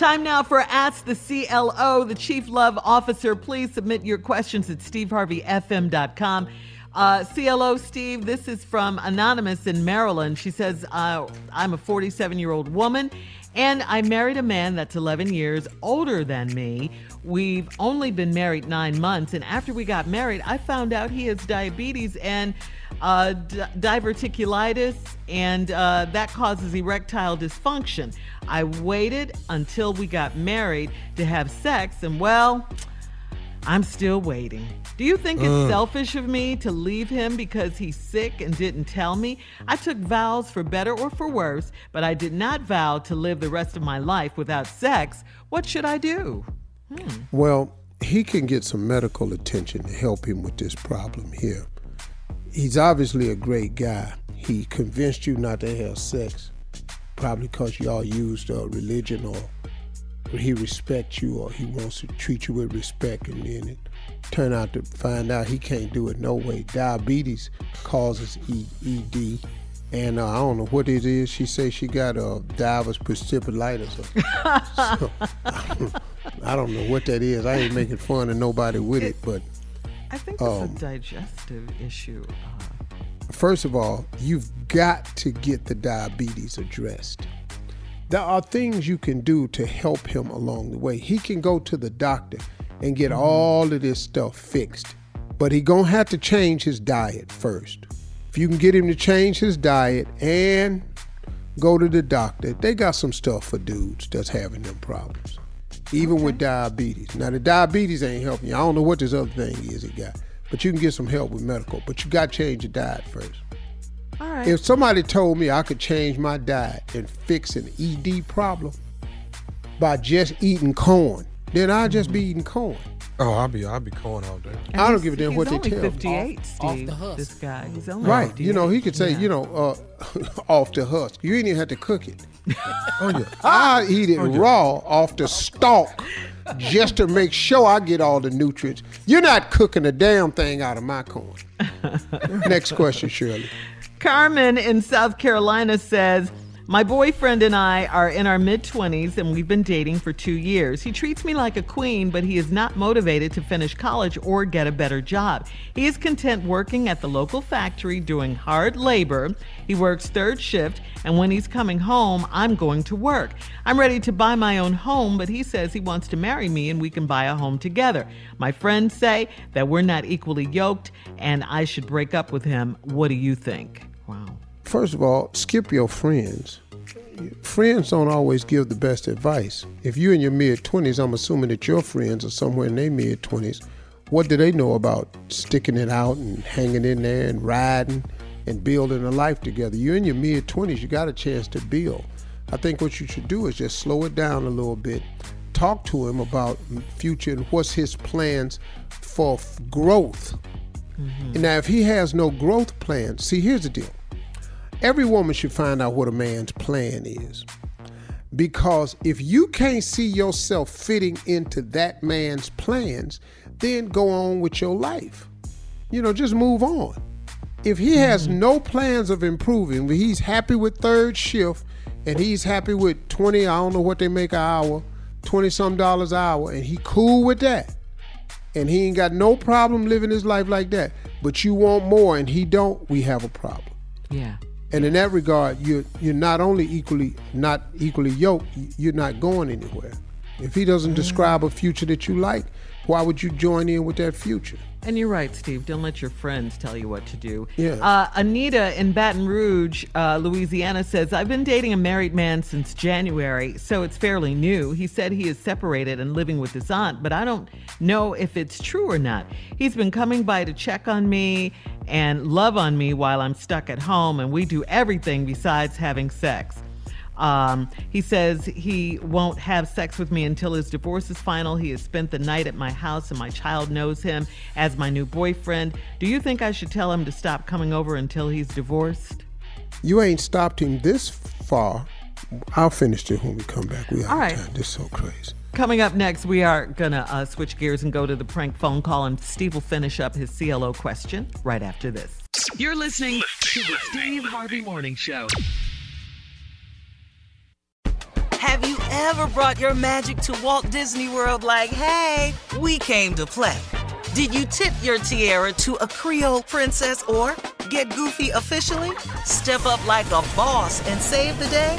Time now for Ask the CLO, the Chief Love Officer. Please submit your questions at steveharveyfm.com. Uh, CLO Steve, this is from Anonymous in Maryland. She says, uh, I'm a 47 year old woman and I married a man that's 11 years older than me. We've only been married nine months, and after we got married, I found out he has diabetes and uh, di- diverticulitis, and uh, that causes erectile dysfunction. I waited until we got married to have sex, and well, I'm still waiting. Do you think it's selfish of me to leave him because he's sick and didn't tell me? I took vows for better or for worse, but I did not vow to live the rest of my life without sex. What should I do? Well, he can get some medical attention to help him with this problem here. He's obviously a great guy. He convinced you not to have sex, probably because y'all used uh, religion or he respects you or he wants to treat you with respect, and then it turn out to find out he can't do it no way. Diabetes causes ED, and uh, I don't know what it is. She says she got a uh, divers precipitatus. Or, so, I don't know what that is. I ain't making fun of nobody with it, but I think it's a digestive issue. Uh, first of all, you've got to get the diabetes addressed. There are things you can do to help him along the way. He can go to the doctor and get all of this stuff fixed, but he gonna have to change his diet first. If you can get him to change his diet and go to the doctor, they got some stuff for dudes that's having them problems, even with diabetes. Now the diabetes ain't helping you. I don't know what this other thing is he got, but you can get some help with medical. But you got to change your diet first. all right. If somebody told me I could change my diet and fix an ED problem by just eating corn, then I'd just be eating corn. Oh, I'll be I'll be calling all day. I don't give a damn He's what they only tell me. 58, Off- Steve. off the husk. This guy. He's only Right. 58. You know, he could say, Yeah. you know, uh, off the husk. You ain't even have to cook it. Oh yeah. I eat it Oh, yeah. raw off the stalk just to make sure I get all the nutrients. You're not cooking a damn thing out of my corn. Next question, Shirley. Carmen in South Carolina says, My boyfriend and I are in our mid 20s and we've been dating for two years. He treats me like a queen, but he is not motivated to finish college or get a better job. He is content working at the local factory doing hard labor. He works third shift, and when he's coming home, I'm going to work. I'm ready to buy my own home, but he says he wants to marry me and we can buy a home together. My friends say that we're not equally yoked and I should break up with him. What do you think? First of all, skip your friends. Friends don't always give the best advice. If you're in your mid 20s, I'm assuming that your friends are somewhere in their mid 20s. What do they know about sticking it out and hanging in there and riding and building a life together? You're in your mid 20s, you got a chance to build. I think what you should do is just slow it down a little bit. Talk to him about future and what's his plans for growth. Mm-hmm. Now, if he has no growth plans, see, here's the deal. Every woman should find out what a man's plan is. Because if you can't see yourself fitting into that man's plans, then go on with your life. You know, just move on. If he has mm-hmm. no plans of improving, but he's happy with third shift and he's happy with 20, I don't know what they make an hour, 20 some dollars an hour, and he cool with that. And he ain't got no problem living his life like that. But you want more and he don't, we have a problem. Yeah. And in that regard, you're you're not only equally not equally yoked, you're not going anywhere. If he doesn't describe a future that you like, why would you join in with that future? And you're right, Steve. Don't let your friends tell you what to do. Yeah. Uh, Anita in Baton Rouge, uh, Louisiana says, I've been dating a married man since January, so it's fairly new. He said he is separated and living with his aunt, but I don't know if it's true or not. He's been coming by to check on me and love on me while I'm stuck at home, and we do everything besides having sex. Um, he says he won't have sex with me until his divorce is final. He has spent the night at my house, and my child knows him as my new boyfriend. Do you think I should tell him to stop coming over until he's divorced? You ain't stopped him this far. I'll finish it when we come back. We out All of right. time. This is so crazy. Coming up next, we are going to uh, switch gears and go to the prank phone call, and Steve will finish up his CLO question right after this. You're listening to the Steve Harvey Morning Show. Have you ever brought your magic to Walt Disney World like, hey, we came to play? Did you tip your tiara to a Creole princess or get goofy officially? Step up like a boss and save the day?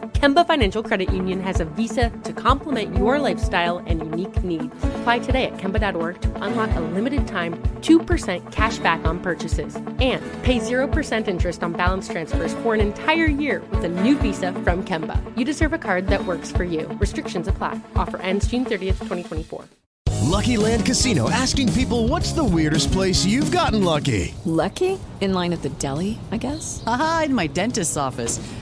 Kemba Financial Credit Union has a visa to complement your lifestyle and unique needs. Apply today at Kemba.org to unlock a limited time 2% cash back on purchases and pay 0% interest on balance transfers for an entire year with a new visa from Kemba. You deserve a card that works for you. Restrictions apply. Offer ends June 30th, 2024. Lucky Land Casino asking people what's the weirdest place you've gotten lucky? Lucky? In line at the deli, I guess? Aha, in my dentist's office.